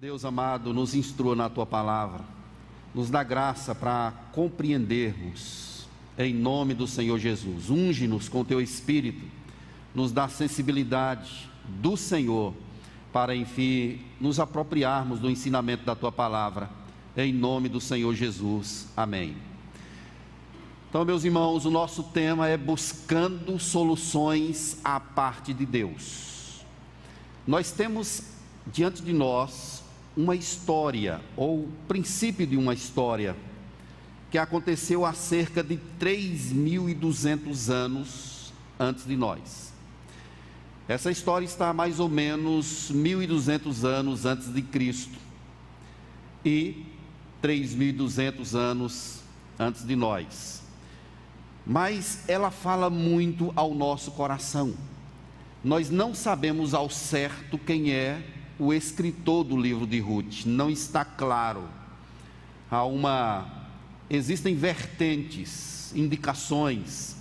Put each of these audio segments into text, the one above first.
Deus amado, nos instrua na tua palavra, nos dá graça para compreendermos, em nome do Senhor Jesus. Unge-nos com teu espírito, nos dá sensibilidade do Senhor, para enfim nos apropriarmos do ensinamento da tua palavra, em nome do Senhor Jesus. Amém. Então, meus irmãos, o nosso tema é buscando soluções à parte de Deus. Nós temos diante de nós uma história, ou princípio de uma história, que aconteceu há cerca de 3.200 anos antes de nós. Essa história está mais ou menos 1.200 anos antes de Cristo e 3.200 anos antes de nós. Mas ela fala muito ao nosso coração. Nós não sabemos ao certo quem é o escritor do livro de Ruth, não está claro. Há uma existem vertentes, indicações,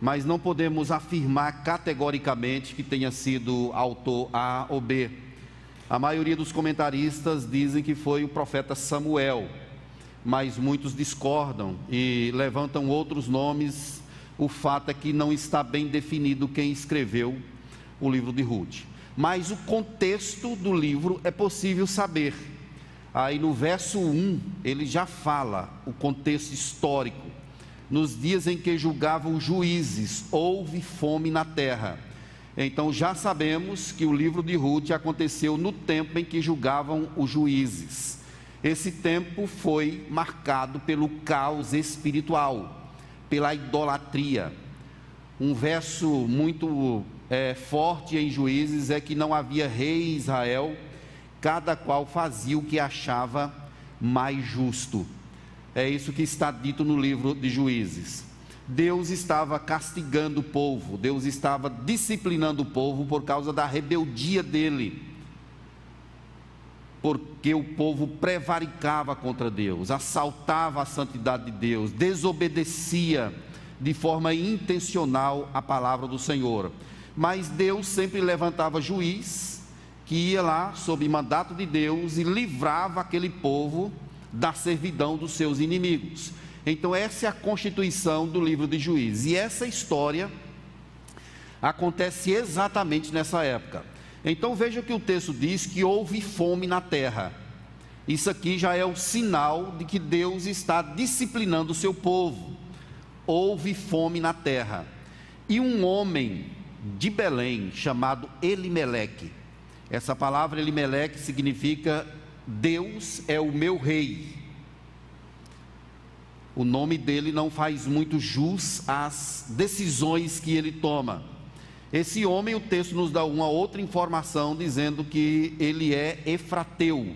mas não podemos afirmar categoricamente que tenha sido autor A ou B. A maioria dos comentaristas dizem que foi o profeta Samuel, mas muitos discordam e levantam outros nomes. O fato é que não está bem definido quem escreveu o livro de Ruth mas o contexto do livro é possível saber. Aí no verso 1, ele já fala o contexto histórico. Nos dias em que julgavam juízes, houve fome na terra. Então já sabemos que o livro de Ruth aconteceu no tempo em que julgavam os juízes. Esse tempo foi marcado pelo caos espiritual, pela idolatria. Um verso muito é, forte em juízes é que não havia rei em Israel, cada qual fazia o que achava mais justo. É isso que está dito no livro de Juízes. Deus estava castigando o povo, Deus estava disciplinando o povo por causa da rebeldia dele. Porque o povo prevaricava contra Deus, assaltava a santidade de Deus, desobedecia de forma intencional a palavra do Senhor mas Deus sempre levantava juiz que ia lá sob mandato de Deus e livrava aquele povo da servidão dos seus inimigos. Então, essa é a constituição do livro de Juízes. E essa história acontece exatamente nessa época. Então, veja que o texto diz que houve fome na terra. Isso aqui já é o sinal de que Deus está disciplinando o seu povo. Houve fome na terra. E um homem de Belém, chamado Elimeleque. Essa palavra Elimeleque significa Deus é o meu rei. O nome dele não faz muito jus às decisões que ele toma. Esse homem, o texto nos dá uma outra informação dizendo que ele é Efrateu.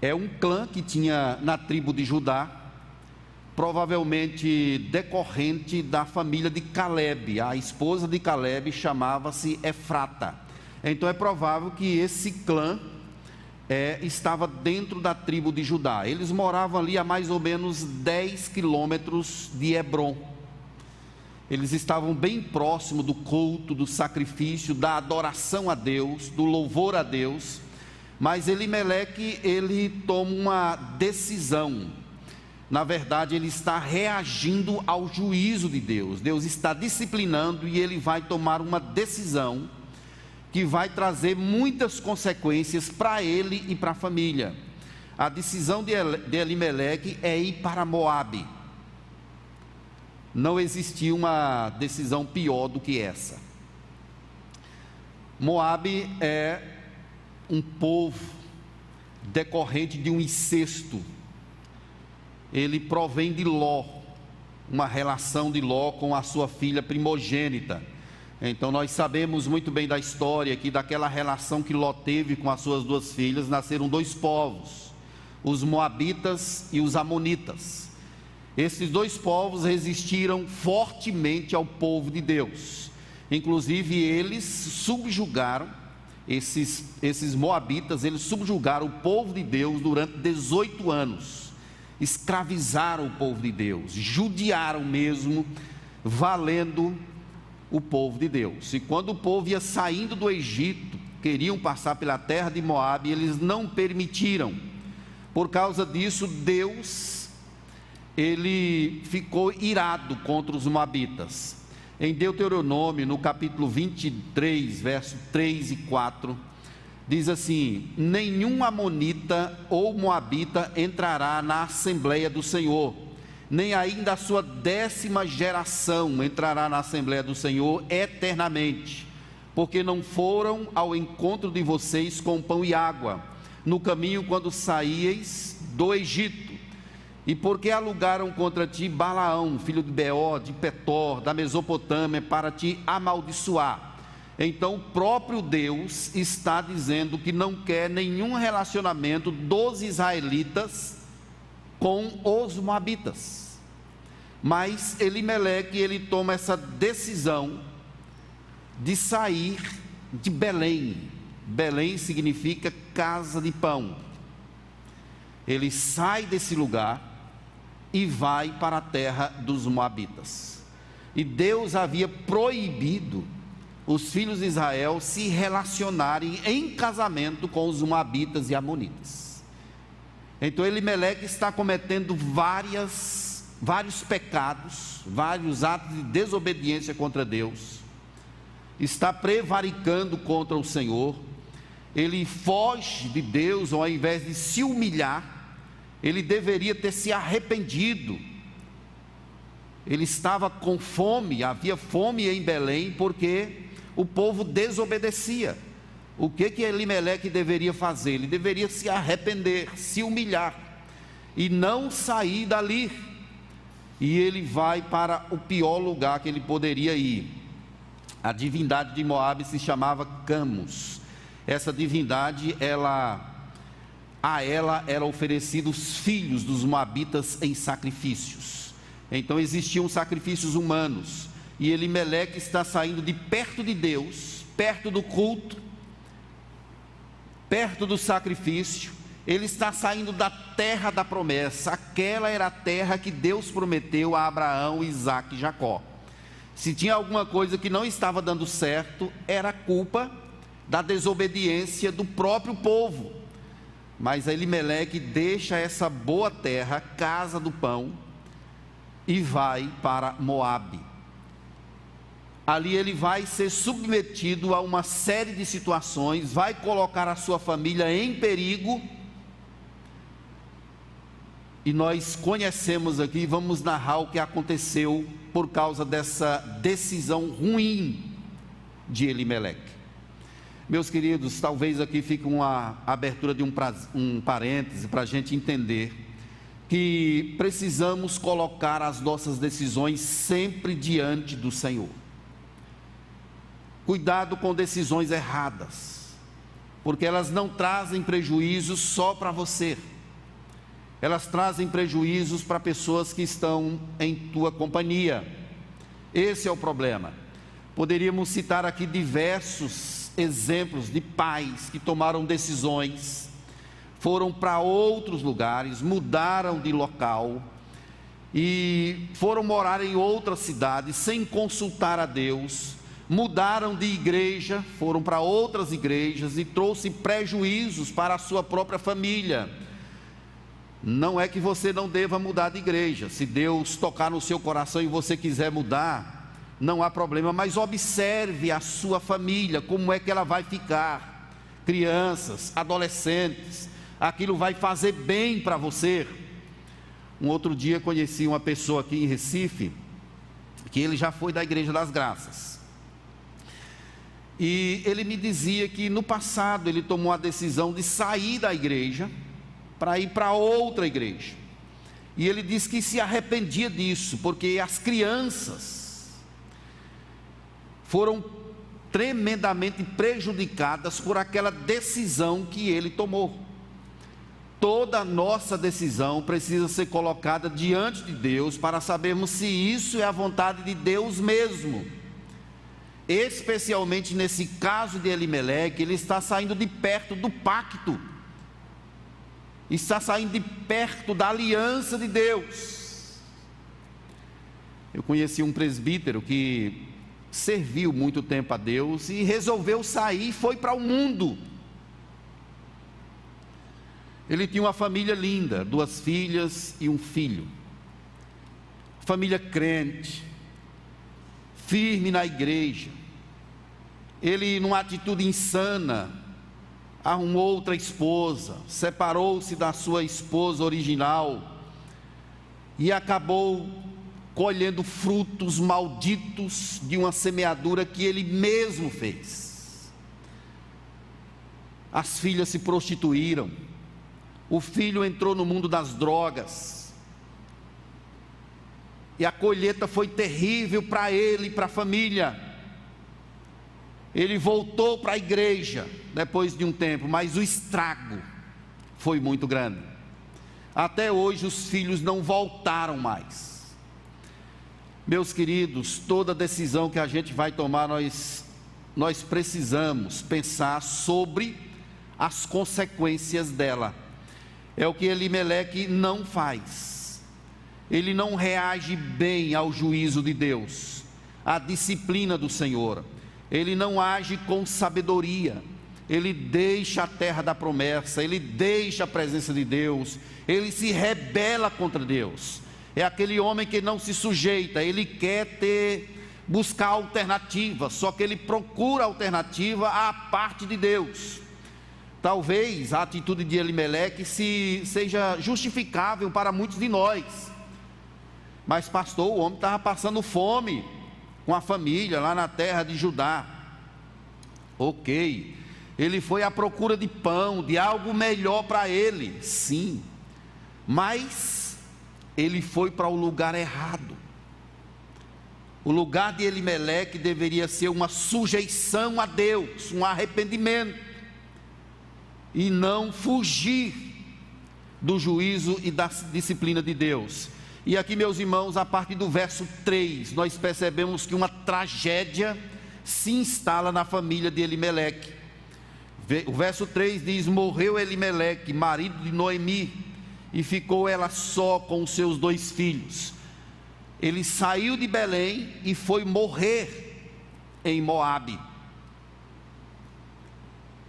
É um clã que tinha na tribo de Judá, provavelmente decorrente da família de Caleb. A esposa de Caleb chamava-se Efrata. Então é provável que esse clã é, estava dentro da tribo de Judá. Eles moravam ali a mais ou menos 10 quilômetros de Hebron. Eles estavam bem próximo do culto, do sacrifício, da adoração a Deus, do louvor a Deus. Mas Elimeleque, ele toma uma decisão na verdade, ele está reagindo ao juízo de Deus. Deus está disciplinando e ele vai tomar uma decisão que vai trazer muitas consequências para ele e para a família. A decisão de Elimelec é ir para Moabe. Não existia uma decisão pior do que essa. Moabe é um povo decorrente de um incesto ele provém de Ló, uma relação de Ló com a sua filha primogênita. Então nós sabemos muito bem da história que daquela relação que Ló teve com as suas duas filhas nasceram dois povos, os moabitas e os amonitas. Esses dois povos resistiram fortemente ao povo de Deus. Inclusive eles subjugaram esses, esses moabitas, eles subjugaram o povo de Deus durante 18 anos escravizaram o povo de Deus, judiaram mesmo, valendo o povo de Deus. E quando o povo ia saindo do Egito, queriam passar pela terra de Moabe, eles não permitiram. Por causa disso, Deus ele ficou irado contra os moabitas. Em Deuteronômio, no capítulo 23, verso 3 e 4, diz assim: Nenhum amonita ou moabita entrará na assembleia do Senhor, nem ainda a sua décima geração entrará na assembleia do Senhor eternamente, porque não foram ao encontro de vocês com pão e água, no caminho quando saíeis do Egito. E porque alugaram contra ti Balaão, filho de Beó, de Petor, da Mesopotâmia, para te amaldiçoar então, o próprio Deus está dizendo que não quer nenhum relacionamento dos israelitas com os moabitas. Mas Elimeleque, ele toma essa decisão de sair de Belém. Belém significa casa de pão. Ele sai desse lugar e vai para a terra dos moabitas. E Deus havia proibido os filhos de Israel se relacionarem em casamento com os Moabitas e Amonitas. Então Elimeleque está cometendo várias, vários pecados, vários atos de desobediência contra Deus, está prevaricando contra o Senhor, ele foge de Deus, ao invés de se humilhar, ele deveria ter se arrependido. Ele estava com fome, havia fome em Belém, porque o povo desobedecia. O que que Elimeleque deveria fazer? Ele deveria se arrepender, se humilhar e não sair dali. E ele vai para o pior lugar que ele poderia ir. A divindade de Moabe se chamava Camus. Essa divindade, ela a ela eram oferecidos filhos dos moabitas em sacrifícios. Então existiam sacrifícios humanos e Elimeleque está saindo de perto de Deus, perto do culto, perto do sacrifício, ele está saindo da terra da promessa, aquela era a terra que Deus prometeu a Abraão, Isaac e Jacó. Se tinha alguma coisa que não estava dando certo, era culpa da desobediência do próprio povo. Mas Elimeleque deixa essa boa terra, casa do pão, e vai para Moabe ali ele vai ser submetido a uma série de situações, vai colocar a sua família em perigo. E nós conhecemos aqui, vamos narrar o que aconteceu por causa dessa decisão ruim de Elimeleque. Meus queridos, talvez aqui fique uma abertura de um, um parêntese para a gente entender que precisamos colocar as nossas decisões sempre diante do Senhor. Cuidado com decisões erradas, porque elas não trazem prejuízos só para você, elas trazem prejuízos para pessoas que estão em tua companhia. Esse é o problema. Poderíamos citar aqui diversos exemplos de pais que tomaram decisões, foram para outros lugares, mudaram de local e foram morar em outra cidade sem consultar a Deus mudaram de igreja, foram para outras igrejas e trouxe prejuízos para a sua própria família. Não é que você não deva mudar de igreja. Se Deus tocar no seu coração e você quiser mudar, não há problema, mas observe a sua família, como é que ela vai ficar. Crianças, adolescentes, aquilo vai fazer bem para você. Um outro dia conheci uma pessoa aqui em Recife, que ele já foi da Igreja das Graças e ele me dizia que no passado ele tomou a decisão de sair da igreja para ir para outra igreja. E ele disse que se arrependia disso, porque as crianças foram tremendamente prejudicadas por aquela decisão que ele tomou. Toda nossa decisão precisa ser colocada diante de Deus para sabermos se isso é a vontade de Deus mesmo especialmente nesse caso de Elimeleque, ele está saindo de perto do pacto, está saindo de perto da aliança de Deus. Eu conheci um presbítero que serviu muito tempo a Deus e resolveu sair e foi para o mundo. Ele tinha uma família linda, duas filhas e um filho. Família crente, firme na igreja. Ele, numa atitude insana, arrumou outra esposa, separou-se da sua esposa original e acabou colhendo frutos malditos de uma semeadura que ele mesmo fez. As filhas se prostituíram, o filho entrou no mundo das drogas, e a colheita foi terrível para ele e para a família. Ele voltou para a igreja depois de um tempo, mas o estrago foi muito grande. Até hoje os filhos não voltaram mais. Meus queridos, toda decisão que a gente vai tomar, nós, nós precisamos pensar sobre as consequências dela. É o que Elimeleque não faz. Ele não reage bem ao juízo de Deus, à disciplina do Senhor. Ele não age com sabedoria. Ele deixa a terra da promessa, ele deixa a presença de Deus, ele se rebela contra Deus. É aquele homem que não se sujeita, ele quer ter buscar alternativa, só que ele procura alternativa à parte de Deus. Talvez a atitude de Elimeleque se, seja justificável para muitos de nós. Mas, pastor, o homem estava passando fome com a família lá na terra de Judá. Ok. Ele foi à procura de pão, de algo melhor para ele. Sim. Mas ele foi para o lugar errado. O lugar de Elimeleque deveria ser uma sujeição a Deus, um arrependimento e não fugir do juízo e da disciplina de Deus. E aqui, meus irmãos, a partir do verso 3, nós percebemos que uma tragédia se instala na família de Elimeleque. O verso 3 diz: Morreu Elimeleque, marido de Noemi, e ficou ela só com os seus dois filhos. Ele saiu de Belém e foi morrer em Moabe.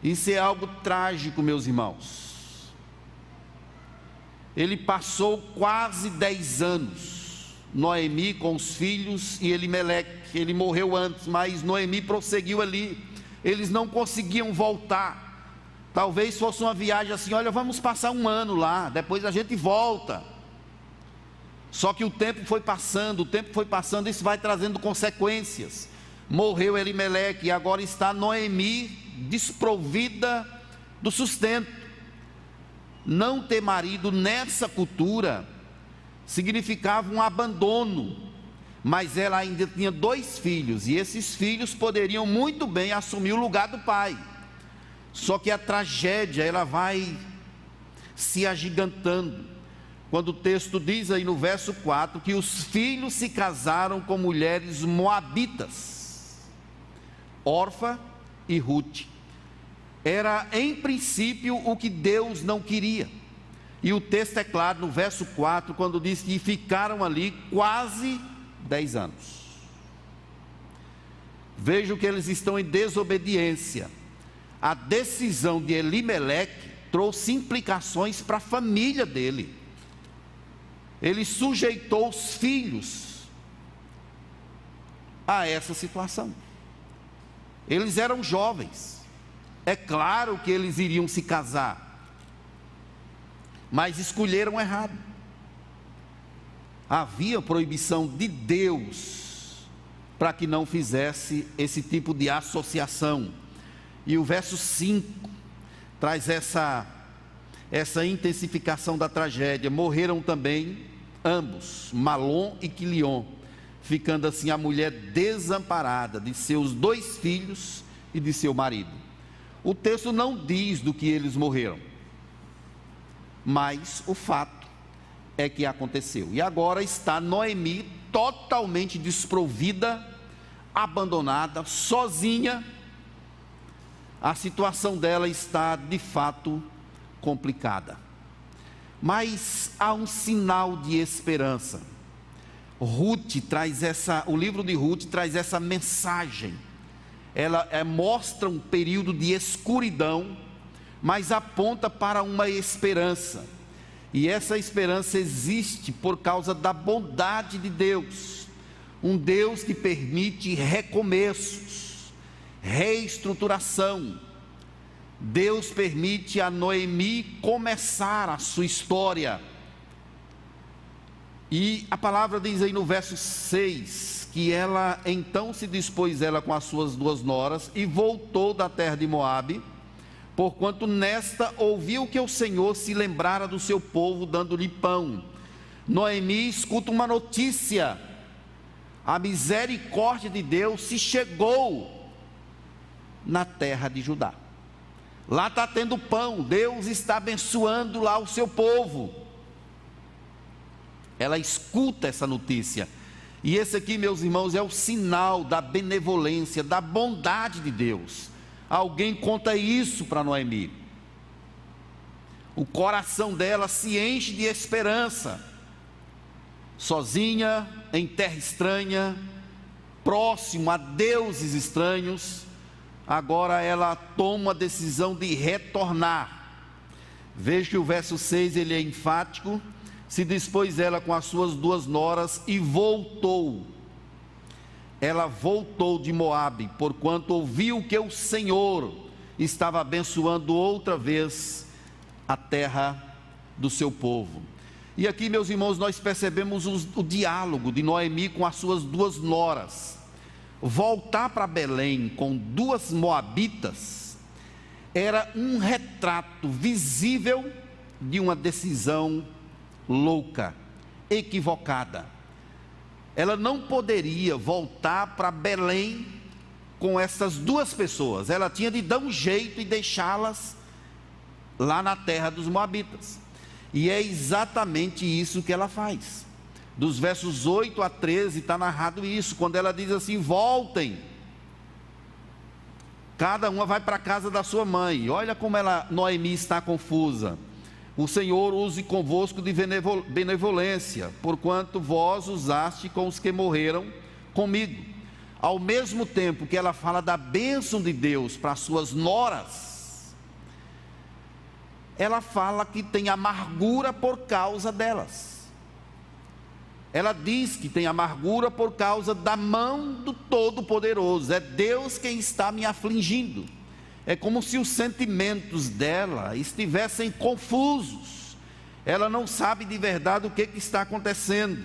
Isso é algo trágico, meus irmãos. Ele passou quase dez anos, Noemi com os filhos e Elimeleque. Ele morreu antes, mas Noemi prosseguiu ali. Eles não conseguiam voltar. Talvez fosse uma viagem assim: olha, vamos passar um ano lá, depois a gente volta. Só que o tempo foi passando, o tempo foi passando, isso vai trazendo consequências. Morreu Elimeleque e agora está Noemi desprovida do sustento. Não ter marido nessa cultura significava um abandono, mas ela ainda tinha dois filhos, e esses filhos poderiam muito bem assumir o lugar do pai. Só que a tragédia, ela vai se agigantando. Quando o texto diz aí no verso 4 que os filhos se casaram com mulheres moabitas, Orfa e Ruth. Era em princípio o que Deus não queria. E o texto é claro no verso 4, quando diz que ficaram ali quase 10 anos. Vejo que eles estão em desobediência. A decisão de Elimeleque trouxe implicações para a família dele. Ele sujeitou os filhos a essa situação. Eles eram jovens. É claro que eles iriam se casar. Mas escolheram errado. Havia proibição de Deus para que não fizesse esse tipo de associação. E o verso 5 traz essa essa intensificação da tragédia. Morreram também ambos, Malom e Quilion ficando assim a mulher desamparada de seus dois filhos e de seu marido. O texto não diz do que eles morreram, mas o fato é que aconteceu. E agora está Noemi totalmente desprovida, abandonada, sozinha. A situação dela está de fato complicada. Mas há um sinal de esperança Ruth traz essa, o livro de Ruth traz essa mensagem. Ela é, mostra um período de escuridão, mas aponta para uma esperança. E essa esperança existe por causa da bondade de Deus. Um Deus que permite recomeços, reestruturação. Deus permite a Noemi começar a sua história e a palavra diz aí no verso 6 que ela então se dispôs ela com as suas duas noras e voltou da terra de Moabe, porquanto nesta ouviu que o Senhor se lembrara do seu povo dando-lhe pão. Noemi escuta uma notícia. A misericórdia de Deus se chegou na terra de Judá. Lá está tendo pão, Deus está abençoando lá o seu povo. Ela escuta essa notícia. E esse aqui, meus irmãos, é o sinal da benevolência, da bondade de Deus. Alguém conta isso para Noemi. O coração dela se enche de esperança. Sozinha, em terra estranha, próximo a deuses estranhos, agora ela toma a decisão de retornar. Veja que o verso 6 ele é enfático se dispôs ela com as suas duas noras e voltou. Ela voltou de Moabe, porquanto ouviu que o Senhor estava abençoando outra vez a terra do seu povo. E aqui, meus irmãos, nós percebemos o, o diálogo de Noemi com as suas duas noras. Voltar para Belém com duas moabitas era um retrato visível de uma decisão louca, equivocada. Ela não poderia voltar para Belém com essas duas pessoas. Ela tinha de dar um jeito e deixá-las lá na terra dos Moabitas. E é exatamente isso que ela faz. Dos versos 8 a 13 está narrado isso, quando ela diz assim: voltem. Cada uma vai para a casa da sua mãe. Olha como ela, Noemi está confusa o Senhor use convosco de benevolência, porquanto vós usaste com os que morreram comigo. Ao mesmo tempo que ela fala da bênção de Deus para suas noras, ela fala que tem amargura por causa delas. Ela diz que tem amargura por causa da mão do Todo-Poderoso, é Deus quem está me afligindo. É como se os sentimentos dela estivessem confusos. Ela não sabe de verdade o que, que está acontecendo.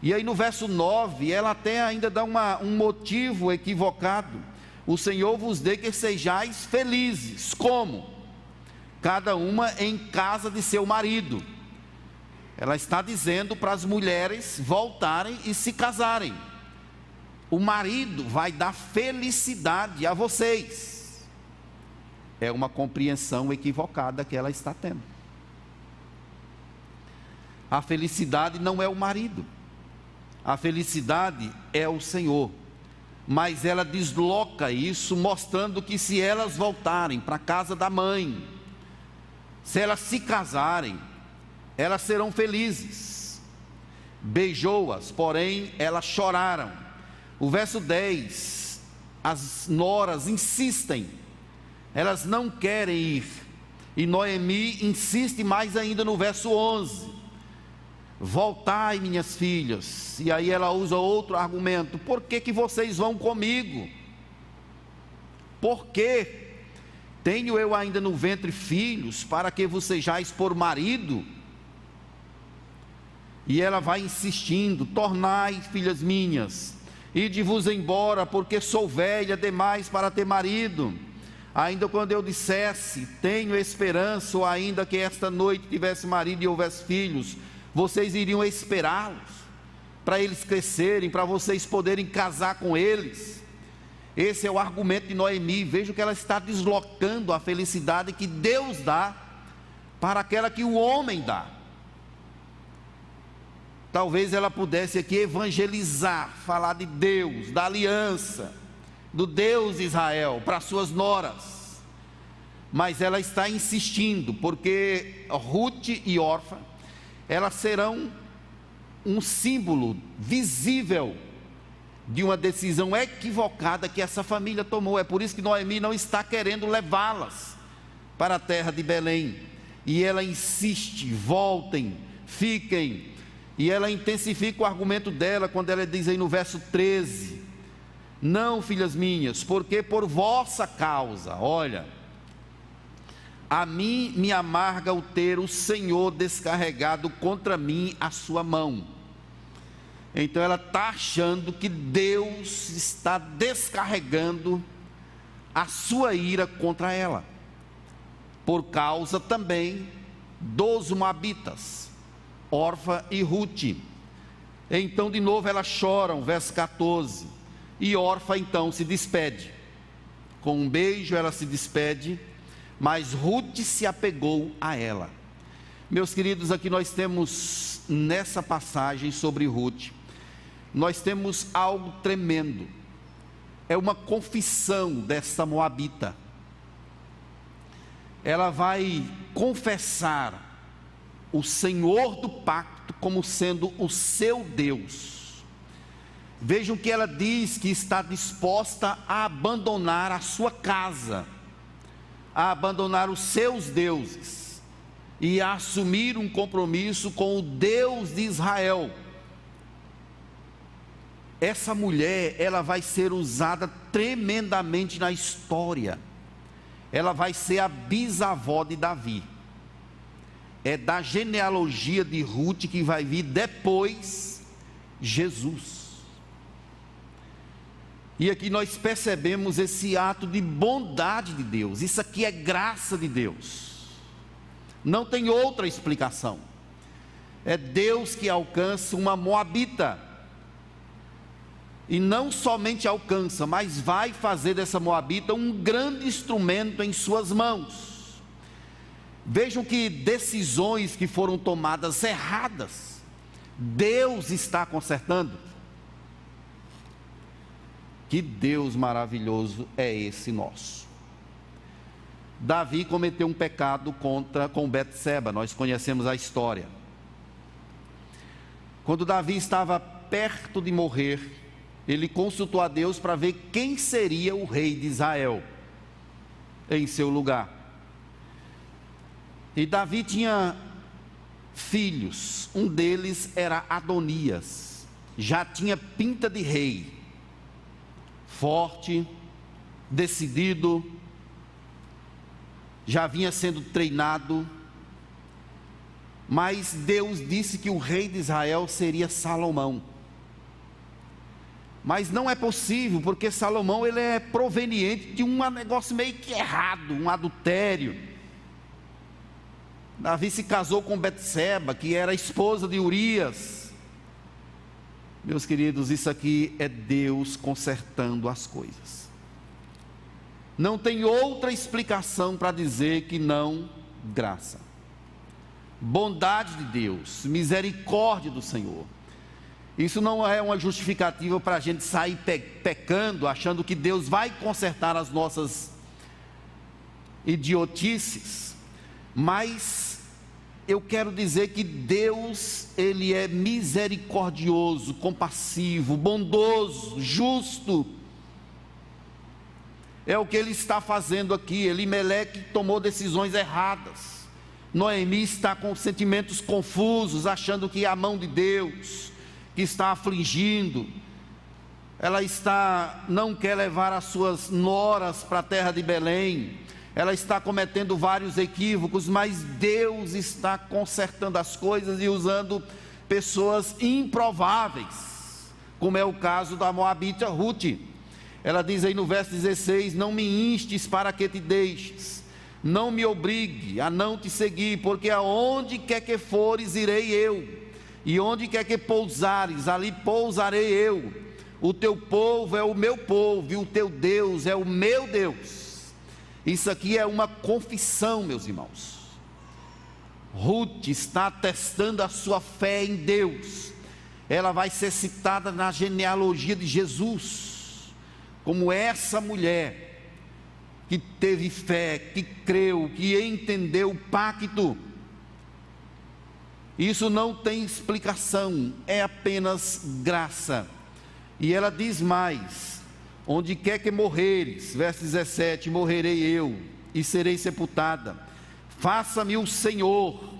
E aí no verso 9, ela até ainda dá uma, um motivo equivocado. O Senhor vos dê que sejais felizes. Como? Cada uma em casa de seu marido. Ela está dizendo para as mulheres voltarem e se casarem. O marido vai dar felicidade a vocês é uma compreensão equivocada que ela está tendo. A felicidade não é o marido, a felicidade é o Senhor. Mas ela desloca isso, mostrando que se elas voltarem para a casa da mãe, se elas se casarem, elas serão felizes. Beijou-as, porém elas choraram. O verso 10: as noras insistem elas não querem ir. E Noemi insiste mais ainda no verso 11: Voltai, minhas filhas. E aí ela usa outro argumento: Por que, que vocês vão comigo? Por que tenho eu ainda no ventre filhos para que vos sejais por marido? E ela vai insistindo: Tornai, filhas minhas, e de vos embora, porque sou velha demais para ter marido Ainda quando eu dissesse, tenho esperança, ou ainda que esta noite tivesse marido e houvesse filhos, vocês iriam esperá-los, para eles crescerem, para vocês poderem casar com eles. Esse é o argumento de Noemi. Veja que ela está deslocando a felicidade que Deus dá para aquela que o homem dá. Talvez ela pudesse aqui evangelizar, falar de Deus, da aliança do Deus de Israel para suas noras. Mas ela está insistindo, porque Ruth e Orfa, elas serão um símbolo visível de uma decisão equivocada que essa família tomou. É por isso que Noemi não está querendo levá-las para a terra de Belém. E ela insiste: voltem, fiquem. E ela intensifica o argumento dela quando ela diz aí no verso 13: Não, filhas minhas, porque por vossa causa, olha, a mim me amarga o ter o Senhor descarregado contra mim a sua mão. Então ela está achando que Deus está descarregando a sua ira contra ela, por causa também dos Moabitas, Orfa e Ruth. Então de novo elas choram, verso 14. E Orfa então se despede. Com um beijo ela se despede, mas Ruth se apegou a ela. Meus queridos, aqui nós temos nessa passagem sobre Ruth nós temos algo tremendo. É uma confissão dessa moabita. Ela vai confessar o Senhor do pacto como sendo o seu Deus. Vejam que ela diz que está disposta a abandonar a sua casa, a abandonar os seus deuses e a assumir um compromisso com o Deus de Israel essa mulher, ela vai ser usada tremendamente na história. Ela vai ser a bisavó de Davi. É da genealogia de Ruth que vai vir depois Jesus. E aqui nós percebemos esse ato de bondade de Deus. Isso aqui é graça de Deus. Não tem outra explicação. É Deus que alcança uma moabita e não somente alcança, mas vai fazer dessa Moabita um grande instrumento em suas mãos. Vejam que decisões que foram tomadas erradas, Deus está consertando. Que Deus maravilhoso é esse nosso. Davi cometeu um pecado contra com Betseba, nós conhecemos a história. Quando Davi estava perto de morrer, ele consultou a Deus para ver quem seria o rei de Israel em seu lugar. E Davi tinha filhos, um deles era Adonias, já tinha pinta de rei, forte, decidido, já vinha sendo treinado, mas Deus disse que o rei de Israel seria Salomão. Mas não é possível, porque Salomão ele é proveniente de um negócio meio que errado, um adultério. Davi se casou com Betseba, que era esposa de Urias. Meus queridos, isso aqui é Deus consertando as coisas. Não tem outra explicação para dizer que não graça. Bondade de Deus, misericórdia do Senhor. Isso não é uma justificativa para a gente sair pe pecando, achando que Deus vai consertar as nossas idiotices, mas eu quero dizer que Deus, Ele é misericordioso, compassivo, bondoso, justo. É o que Ele está fazendo aqui. Elimeleque tomou decisões erradas. Noemi está com sentimentos confusos, achando que é a mão de Deus que está afligindo, ela está não quer levar as suas noras para a terra de Belém. Ela está cometendo vários equívocos, mas Deus está consertando as coisas e usando pessoas improváveis, como é o caso da Moabita Ruth. Ela diz aí no verso 16: Não me instes para que te deixes, não me obrigue a não te seguir, porque aonde quer que fores, irei eu e onde quer que pousares, ali pousarei eu. O teu povo é o meu povo, e o teu Deus é o meu Deus. Isso aqui é uma confissão, meus irmãos. Ruth está testando a sua fé em Deus. Ela vai ser citada na genealogia de Jesus, como essa mulher que teve fé, que creu, que entendeu o pacto Isso não tem explicação, é apenas graça. E ela diz mais: onde quer que morreres, verso 17: morrerei eu e serei sepultada. Faça-me o Senhor.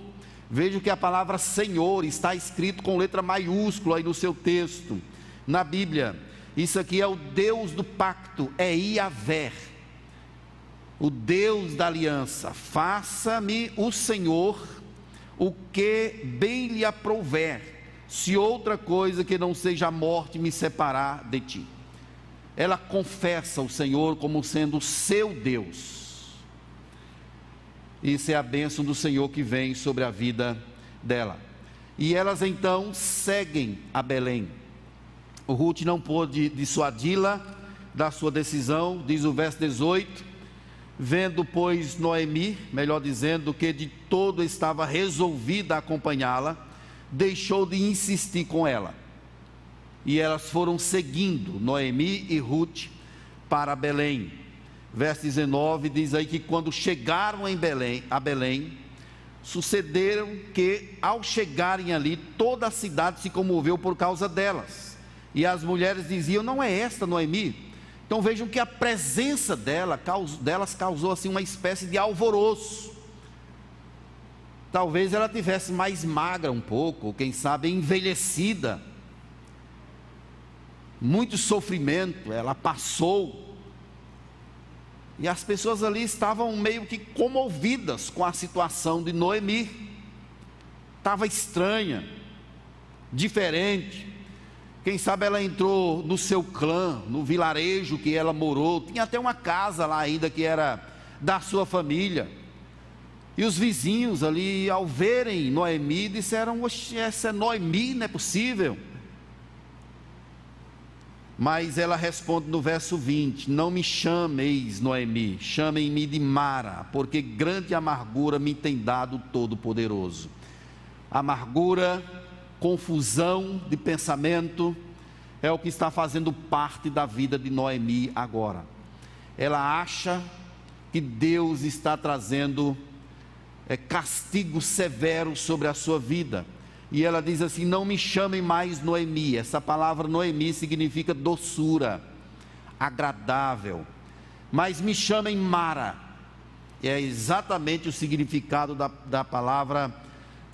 Veja que a palavra Senhor está escrito com letra maiúscula aí no seu texto, na Bíblia. Isso aqui é o Deus do pacto, é Iavé, o Deus da aliança. Faça-me o Senhor o que bem lhe aprouver, se outra coisa que não seja a morte me separar de ti. Ela confessa o Senhor como sendo seu Deus. Isso é a bênção do Senhor que vem sobre a vida dela. E elas então seguem a Belém. O Ruth não pôde dissuadi-la da sua decisão, diz o verso 18. Vendo, pois, Noemi, melhor dizendo, que de todo estava resolvida a acompanhá-la, deixou de insistir com ela. E elas foram seguindo, Noemi e Ruth, para Belém. Verso 19 diz aí que quando chegaram em Belém, a Belém, sucederam que ao chegarem ali, toda a cidade se comoveu por causa delas e as mulheres diziam: Não é esta Noemi. Então vejam que a presença dela, delas causou assim uma espécie de alvoroço. Talvez ela tivesse mais magra um pouco, ou quem sabe envelhecida. Muito sofrimento ela passou. E as pessoas ali estavam meio que comovidas com a situação de Noemi. Estava estranha, diferente. Quem sabe ela entrou no seu clã, no vilarejo que ela morou. Tinha até uma casa lá ainda que era da sua família. E os vizinhos ali, ao verem Noemi, disseram: Oxe, essa é Noemi, não é possível. Mas ela responde no verso 20: Não me chameis Noemi, chamem-me de Mara, porque grande amargura me tem dado Todo-Poderoso. Amargura confusão de pensamento, é o que está fazendo parte da vida de Noemi agora. Ela acha que Deus está trazendo é, castigo severo sobre a sua vida. E ela diz assim: Não me chamem mais Noemi. Essa palavra Noemi significa doçura, agradável. Mas me chamem Mara. É exatamente o significado da, da palavra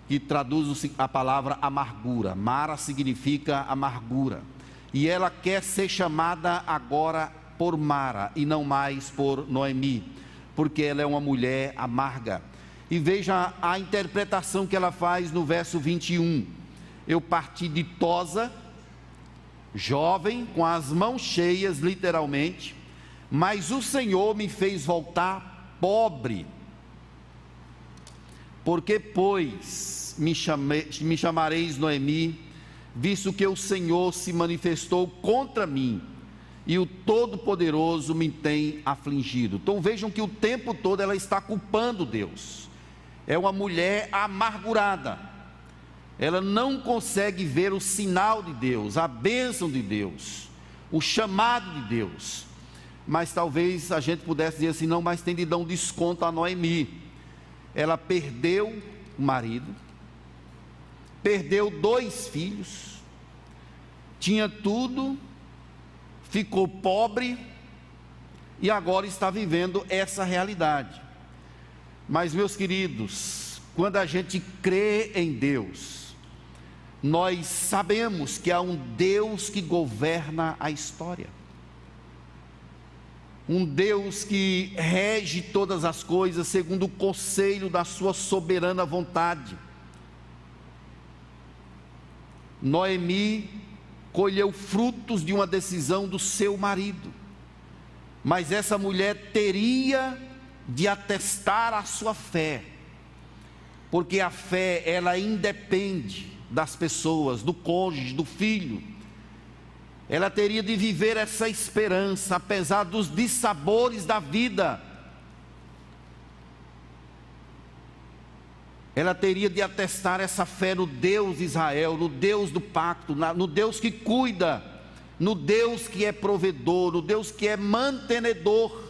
que traduz a palavra amargura. Mara significa amargura. E ela quer ser chamada agora por Mara e não mais por Noemi, porque ela é uma mulher amarga. E veja a interpretação que ela faz no verso 21. Eu parti de Tosa, jovem, com as mãos cheias, literalmente, mas o Senhor me fez voltar pobre. Porque, pois, me, me chamareis Noemi, visto que o Senhor se manifestou contra mim e o Todo-Poderoso me tem afligido. Então vejam que o tempo todo ela está culpando Deus. É uma mulher amargurada. Ela não consegue ver o sinal de Deus, a bênção de Deus, o chamado de Deus. Mas talvez a gente pudesse dizer assim: não, mas tem de dar um desconto a Noemi. Ela perdeu o marido, perdeu dois filhos, tinha tudo, ficou pobre e agora está vivendo essa realidade. Mas, meus queridos, quando a gente crê em Deus, nós sabemos que há um Deus que governa a história. Um Deus que rege todas as coisas segundo o conselho da sua soberana vontade Noemi colheu frutos de uma decisão do seu marido, mas essa mulher teria de atestar a sua fé, porque a fé ela independe das pessoas, do cônjuge, do filho. Ela teria de viver essa esperança, apesar dos dissabores da vida ela teria de atestar essa fé no Deus de Israel, no Deus do pacto, no Deus que cuida, no Deus que é provedor, no Deus que é mantenedor.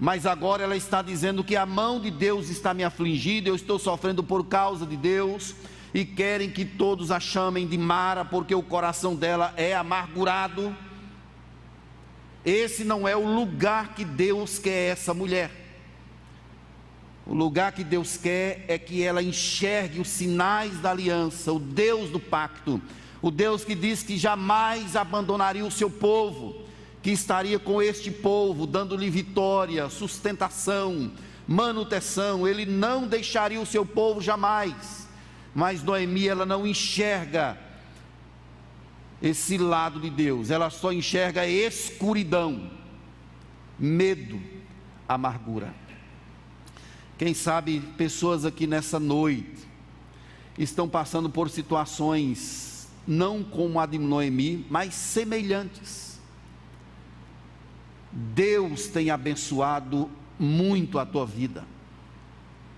Mas agora ela está dizendo que a mão de Deus está me afligindo, eu estou sofrendo por causa de Deus, e querem que todos a chamem de Mara, porque o coração dela é amargurado. Esse não é o lugar que Deus quer essa mulher. O lugar que Deus quer é que ela enxergue os sinais da aliança, o Deus do pacto, o Deus que diz que jamais abandonaria o seu povo, que estaria com este povo, dando-lhe vitória, sustentação, manutenção, ele não deixaria o seu povo jamais. Mas Noemi, ela não enxerga esse lado de Deus, ela só enxerga escuridão, medo, amargura. Quem sabe pessoas aqui nessa noite estão passando por situações não como a de Noemi, mas semelhantes. Deus tem abençoado muito a tua vida.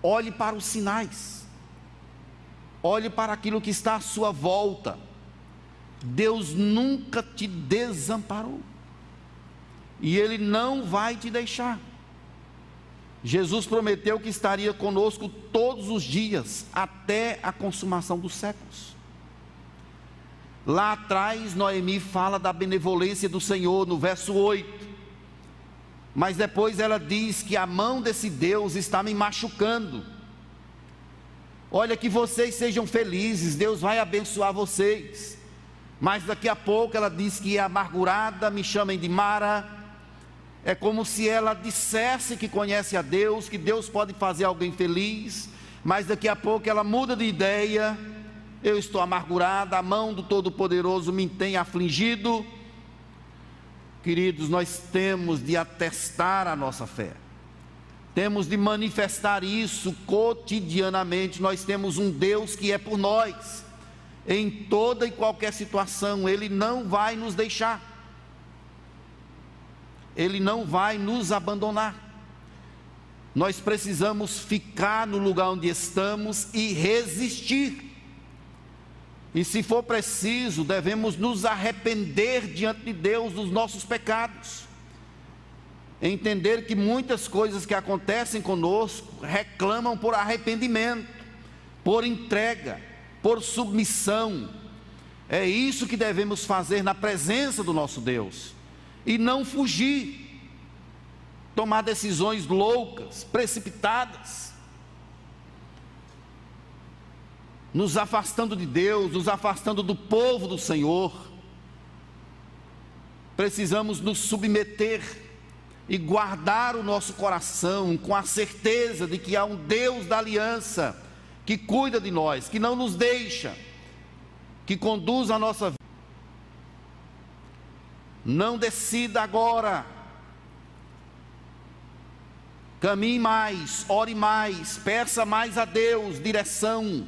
Olhe para os sinais. Olhe para aquilo que está à sua volta. Deus nunca te desamparou. E Ele não vai te deixar. Jesus prometeu que estaria conosco todos os dias, até a consumação dos séculos. Lá atrás, Noemi fala da benevolência do Senhor, no verso 8. Mas depois ela diz que a mão desse Deus está me machucando. Olha, que vocês sejam felizes, Deus vai abençoar vocês. Mas daqui a pouco ela diz que é amargurada, me chamem de Mara, é como se ela dissesse que conhece a Deus, que Deus pode fazer alguém feliz, mas daqui a pouco ela muda de ideia. Eu estou amargurada, a mão do Todo-Poderoso me tem afligido. Queridos, nós temos de atestar a nossa fé, temos de manifestar isso cotidianamente. Nós temos um Deus que é por nós, em toda e qualquer situação, Ele não vai nos deixar. Ele não vai nos abandonar. Nós precisamos ficar no lugar onde estamos e resistir. E se for preciso, devemos nos arrepender diante de Deus dos nossos pecados. Entender que muitas coisas que acontecem conosco reclamam por arrependimento, por entrega, por submissão. É isso que devemos fazer na presença do nosso Deus e não fugir, tomar decisões loucas, precipitadas, nos afastando de Deus, nos afastando do povo do Senhor. Precisamos nos submeter e guardar o nosso coração com a certeza de que há um Deus da aliança que cuida de nós, que não nos deixa, que conduz a nossa vida. Não decida agora. Caminhe mais, ore mais, peça mais a Deus direção.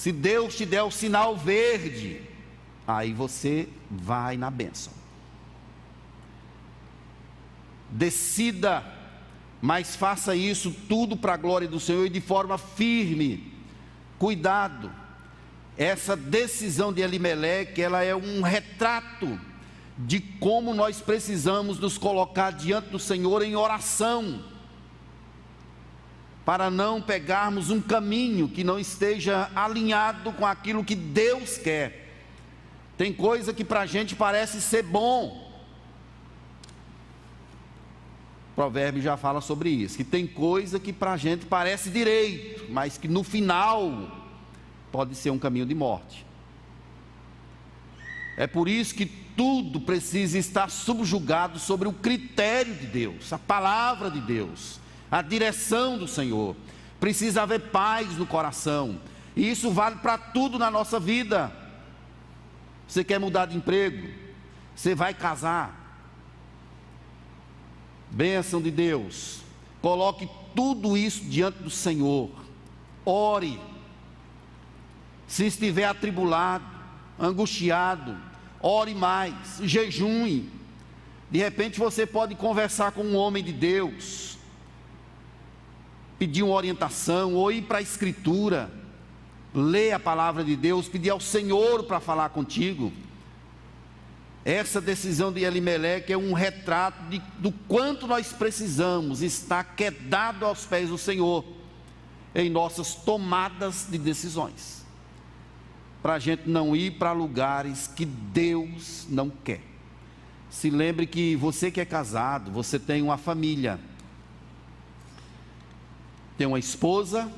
Se Deus te der o sinal verde, aí você vai na bênção. Decida, mas faça isso tudo para a glória do Senhor e de forma firme. Cuidado essa decisão de Elimeleque, ela é um retrato de como nós precisamos nos colocar diante do Senhor em oração, para não pegarmos um caminho que não esteja alinhado com aquilo que Deus quer. Tem coisa que para a gente parece ser bom. O provérbio já fala sobre isso, que tem coisa que para a gente parece direito, mas que no final pode ser um caminho de morte. É por isso que tudo precisa estar subjugado sobre o critério de Deus, a palavra de Deus, a direção do Senhor. Precisa haver paz no coração, e isso vale para tudo na nossa vida. Você quer mudar de emprego? Você vai casar? Bênção de Deus. Coloque tudo isso diante do Senhor. Ore se estiver atribulado, angustiado, ore mais, jejue. De repente você pode conversar com um homem de Deus, pedir uma orientação, ou ir para a Escritura, ler a palavra de Deus, pedir ao Senhor para falar contigo. Essa decisão de Elimeleque é um retrato de, do quanto nós precisamos estar quedado aos pés do Senhor em nossas tomadas de decisões, para a gente não ir para lugares que Deus não quer. Se lembre que você que é casado, você tem uma família, tem uma esposa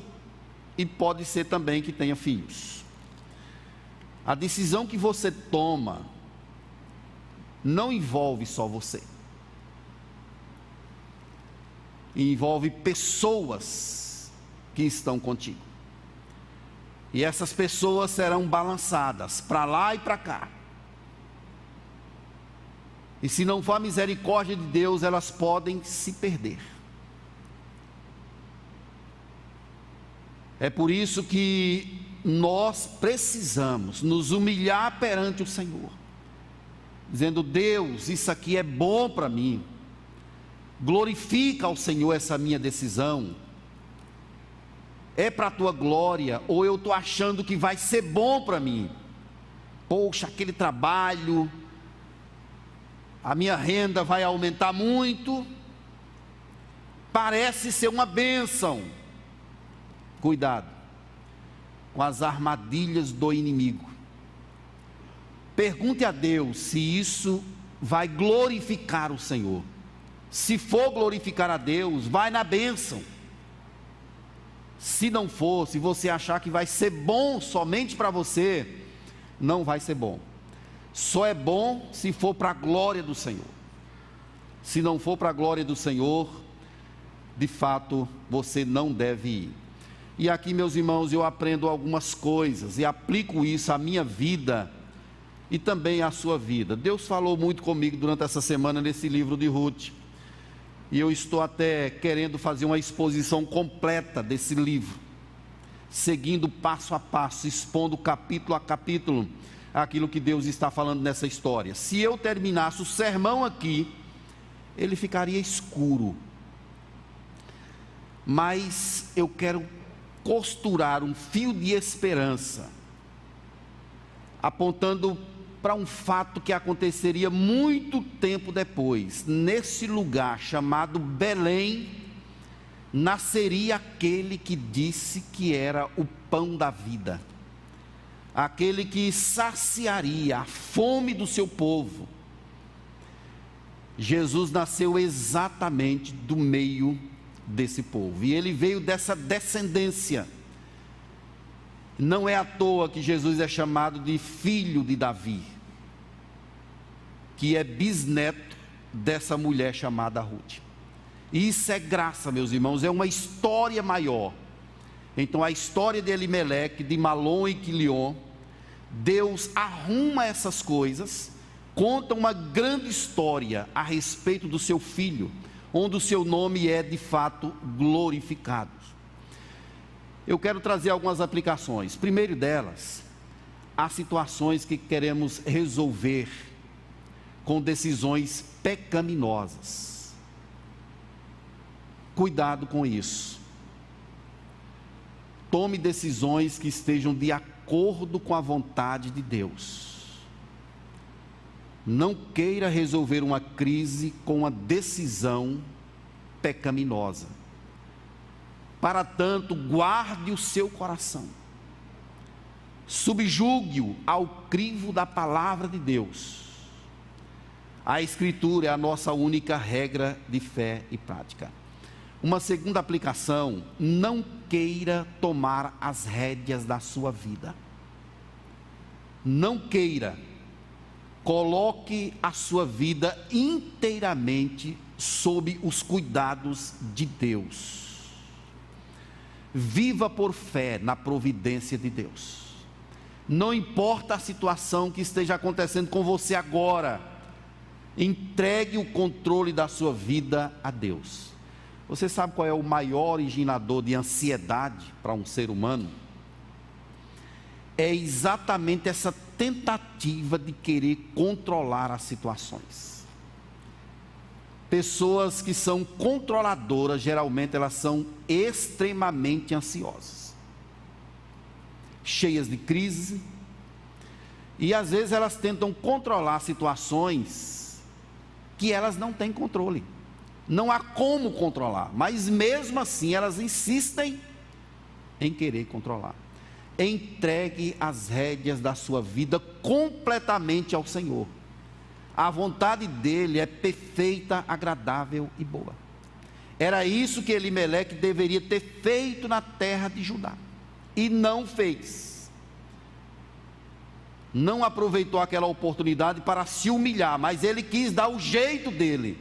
e pode ser também que tenha filhos. A decisão que você toma não envolve só você. Envolve pessoas que estão contigo. E essas pessoas serão balançadas para lá e para cá. E se não for a misericórdia de Deus, elas podem se perder. É por isso que nós precisamos nos humilhar perante o Senhor dizendo: Deus, isso aqui é bom para mim. Glorifica ao Senhor essa minha decisão. É para a tua glória, ou eu estou achando que vai ser bom para mim. Poxa, aquele trabalho, a minha renda vai aumentar muito, parece ser uma bênção. Cuidado com as armadilhas do inimigo. Pergunte a Deus se isso vai glorificar o Senhor. Se for glorificar a Deus, vai na bênção. Se não for, se você achar que vai ser bom somente para você, não vai ser bom. Só é bom se for para a glória do Senhor. Se não for para a glória do Senhor, de fato você não deve ir. E aqui, meus irmãos, eu aprendo algumas coisas e aplico isso à minha vida e também a sua vida. Deus falou muito comigo durante essa semana nesse livro de Ruth. E eu estou até querendo fazer uma exposição completa desse livro, seguindo passo a passo, expondo capítulo a capítulo aquilo que Deus está falando nessa história. Se eu terminasse o sermão aqui, ele ficaria escuro. Mas eu quero costurar um fio de esperança, apontando para um fato que aconteceria muito tempo depois. Nesse lugar chamado Belém, nasceria aquele que disse que era o pão da vida, aquele que saciaria a fome do seu povo. Jesus nasceu exatamente do meio desse povo, e ele veio dessa descendência. Não é à toa que Jesus é chamado de filho de Davi que é bisneto dessa mulher chamada Ruth. Isso é graça, meus irmãos, é uma história maior. Então, a história de Elimeleque, de Malom e Quilion, Deus arruma essas coisas, conta uma grande história a respeito do seu filho, onde o seu nome é de fato glorificado. Eu quero trazer algumas aplicações. Primeiro delas, há situações que queremos resolver com decisões pecaminosas. Cuidado com isso. Tome decisões que estejam de acordo com a vontade de Deus. Não queira resolver uma crise com uma decisão pecaminosa. Para tanto, guarde o seu coração. Subjugue-o ao crivo da palavra de Deus a Escritura é a nossa única regra de fé e prática. Uma segunda aplicação: não queira tomar as rédeas da sua vida. Não queira. Coloque a sua vida inteiramente sob os cuidados de Deus. Viva por fé na providência de Deus. Não importa a situação que esteja acontecendo com você agora Entregue o controle da sua vida a Deus. Você sabe qual é o maior originador de ansiedade para um ser humano? É exatamente essa tentativa de querer controlar as situações. Pessoas que são controladoras, geralmente elas são extremamente ansiosas, cheias de crise, E às vezes elas tentam controlar situações que elas não têm controle. Não há como controlar, mas mesmo assim elas insistem em querer controlar. Entregue as rédeas da sua vida completamente ao Senhor. A vontade dele é perfeita, agradável e boa. Era isso que Elimeleque deveria ter feito na terra de Judá. E não fez. Não aproveitou aquela oportunidade para se humilhar, mas ele quis dar o jeito dele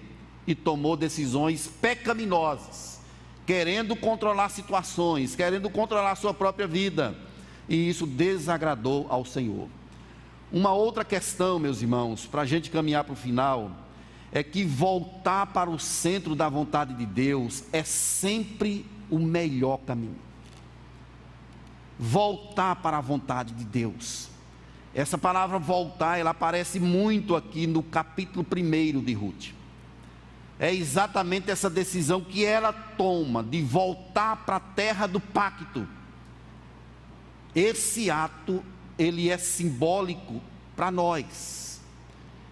e tomou decisões pecaminosas, querendo controlar situações, querendo controlar sua própria vida. E isso desagradou ao Senhor. Uma outra questão, meus irmãos, para a gente caminhar para o final, é que voltar para o centro da vontade de Deus é sempre o melhor caminho. Voltar para a vontade de Deus. Essa palavra voltar, ela aparece muito aqui no capítulo 1 de Ruth. É exatamente essa decisão que ela toma de voltar para a terra do pacto. Esse ato, ele é simbólico para nós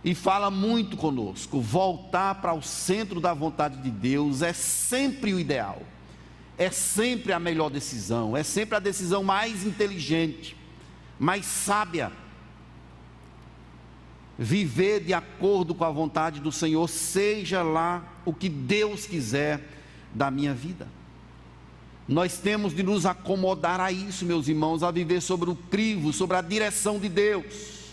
e fala muito conosco. Voltar para o centro da vontade de Deus é sempre o ideal, é sempre a melhor decisão, é sempre a decisão mais inteligente, mais sábia. Viver de acordo com a vontade do Senhor, seja lá o que Deus quiser da minha vida. Nós temos de nos acomodar a isso, meus irmãos, a viver sobre o crivo, sobre a direção de Deus.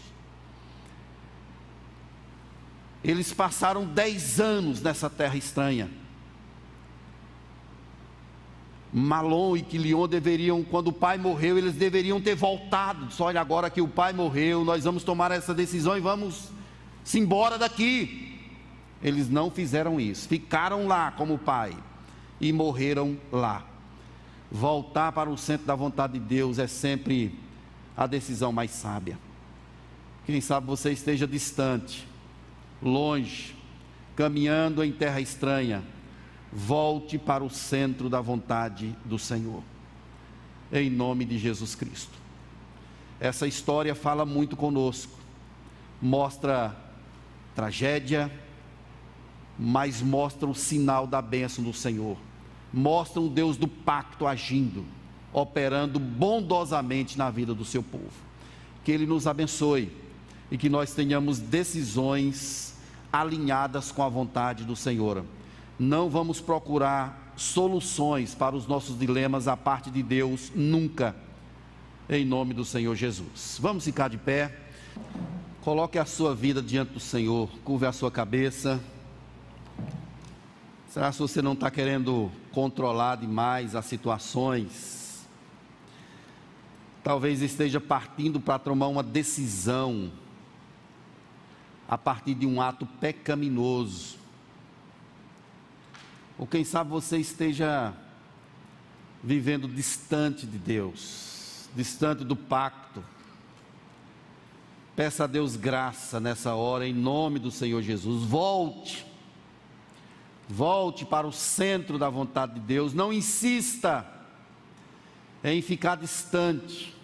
Eles passaram dez anos nessa terra estranha. Malon e Quilion deveriam, quando o pai morreu, eles deveriam ter voltado. Só olha, agora que o pai morreu, nós vamos tomar essa decisão e vamos se embora daqui. Eles não fizeram isso, ficaram lá como pai e morreram lá. Voltar para o centro da vontade de Deus é sempre a decisão mais sábia. Quem sabe você esteja distante longe, caminhando em terra estranha, volte para o centro da vontade do Senhor, em nome de Jesus Cristo. Essa história fala muito conosco, mostra tragédia, mas mostra o sinal da bênção do Senhor, mostra o Deus do pacto agindo, operando bondosamente na vida do seu povo. Que Ele nos abençoe e que nós tenhamos decisões alinhadas com a vontade do Senhor. Não vamos procurar soluções para os nossos dilemas a parte de Deus nunca, em nome do Senhor Jesus. Vamos ficar de pé. Coloque a sua vida diante do Senhor, curve a sua cabeça. Será que você não está querendo controlar demais as situações? Talvez esteja partindo para tomar uma decisão a partir de um ato pecaminoso. Ou quem sabe você esteja vivendo distante de Deus, distante do pacto. Peça a Deus graça nessa hora, em nome do Senhor Jesus. Volte, volte para o centro da vontade de Deus. Não insista em ficar distante.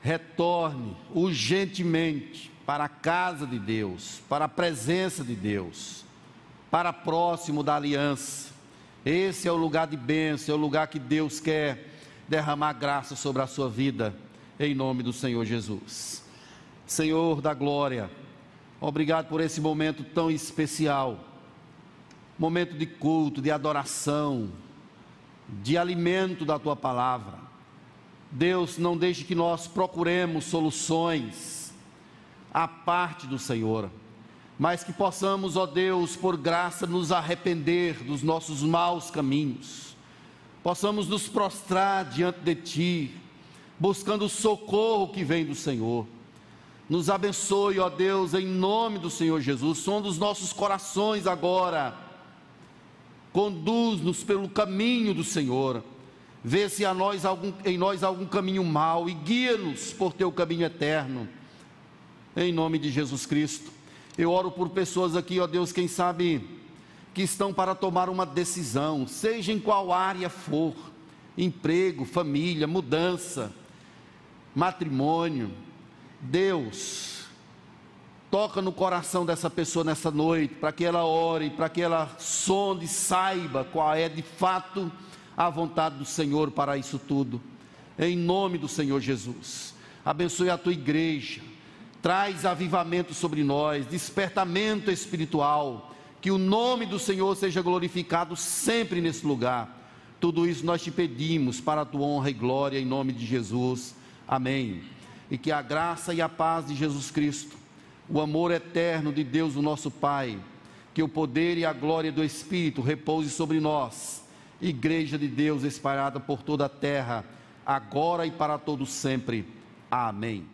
Retorne urgentemente para a casa de Deus, para a presença de Deus, para próximo da aliança. Esse é o lugar de bênção, é o lugar que Deus quer derramar graça sobre a sua vida, em nome do Senhor Jesus. Senhor da glória, obrigado por esse momento tão especial, momento de culto, de adoração, de alimento da tua palavra. Deus, não deixe que nós procuremos soluções, a parte do Senhor, mas que possamos, ó Deus, por graça, nos arrepender dos nossos maus caminhos, possamos nos prostrar diante de Ti, buscando o socorro que vem do Senhor. Nos abençoe, ó Deus, em nome do Senhor Jesus, som dos nossos corações agora, conduz-nos pelo caminho do Senhor, vê se há nós algum, em nós algum caminho mau e guia-nos por Teu caminho eterno em nome de Jesus Cristo. Eu oro por pessoas aqui, ó Deus, quem sabe que estão para tomar uma decisão, seja em qual área for emprego, família, mudança, matrimônio. Deus, toca no coração dessa pessoa nessa noite, para que ela ore, para que ela sonde, saiba qual é de fato a vontade do Senhor para isso tudo. Em nome do Senhor Jesus. Abençoe a tua igreja. Traz avivamento sobre nós, despertamento espiritual. Que o nome do Senhor seja glorificado sempre nesse lugar. Tudo isso nós te pedimos para a tua honra e glória em nome de Jesus. Amém. E que a graça e a paz de Jesus Cristo, o amor eterno de Deus, o nosso Pai, que o poder e a glória do Espírito repouse sobre nós igreja de Deus espalhada por toda a terra, agora e para todo sempre. Amém.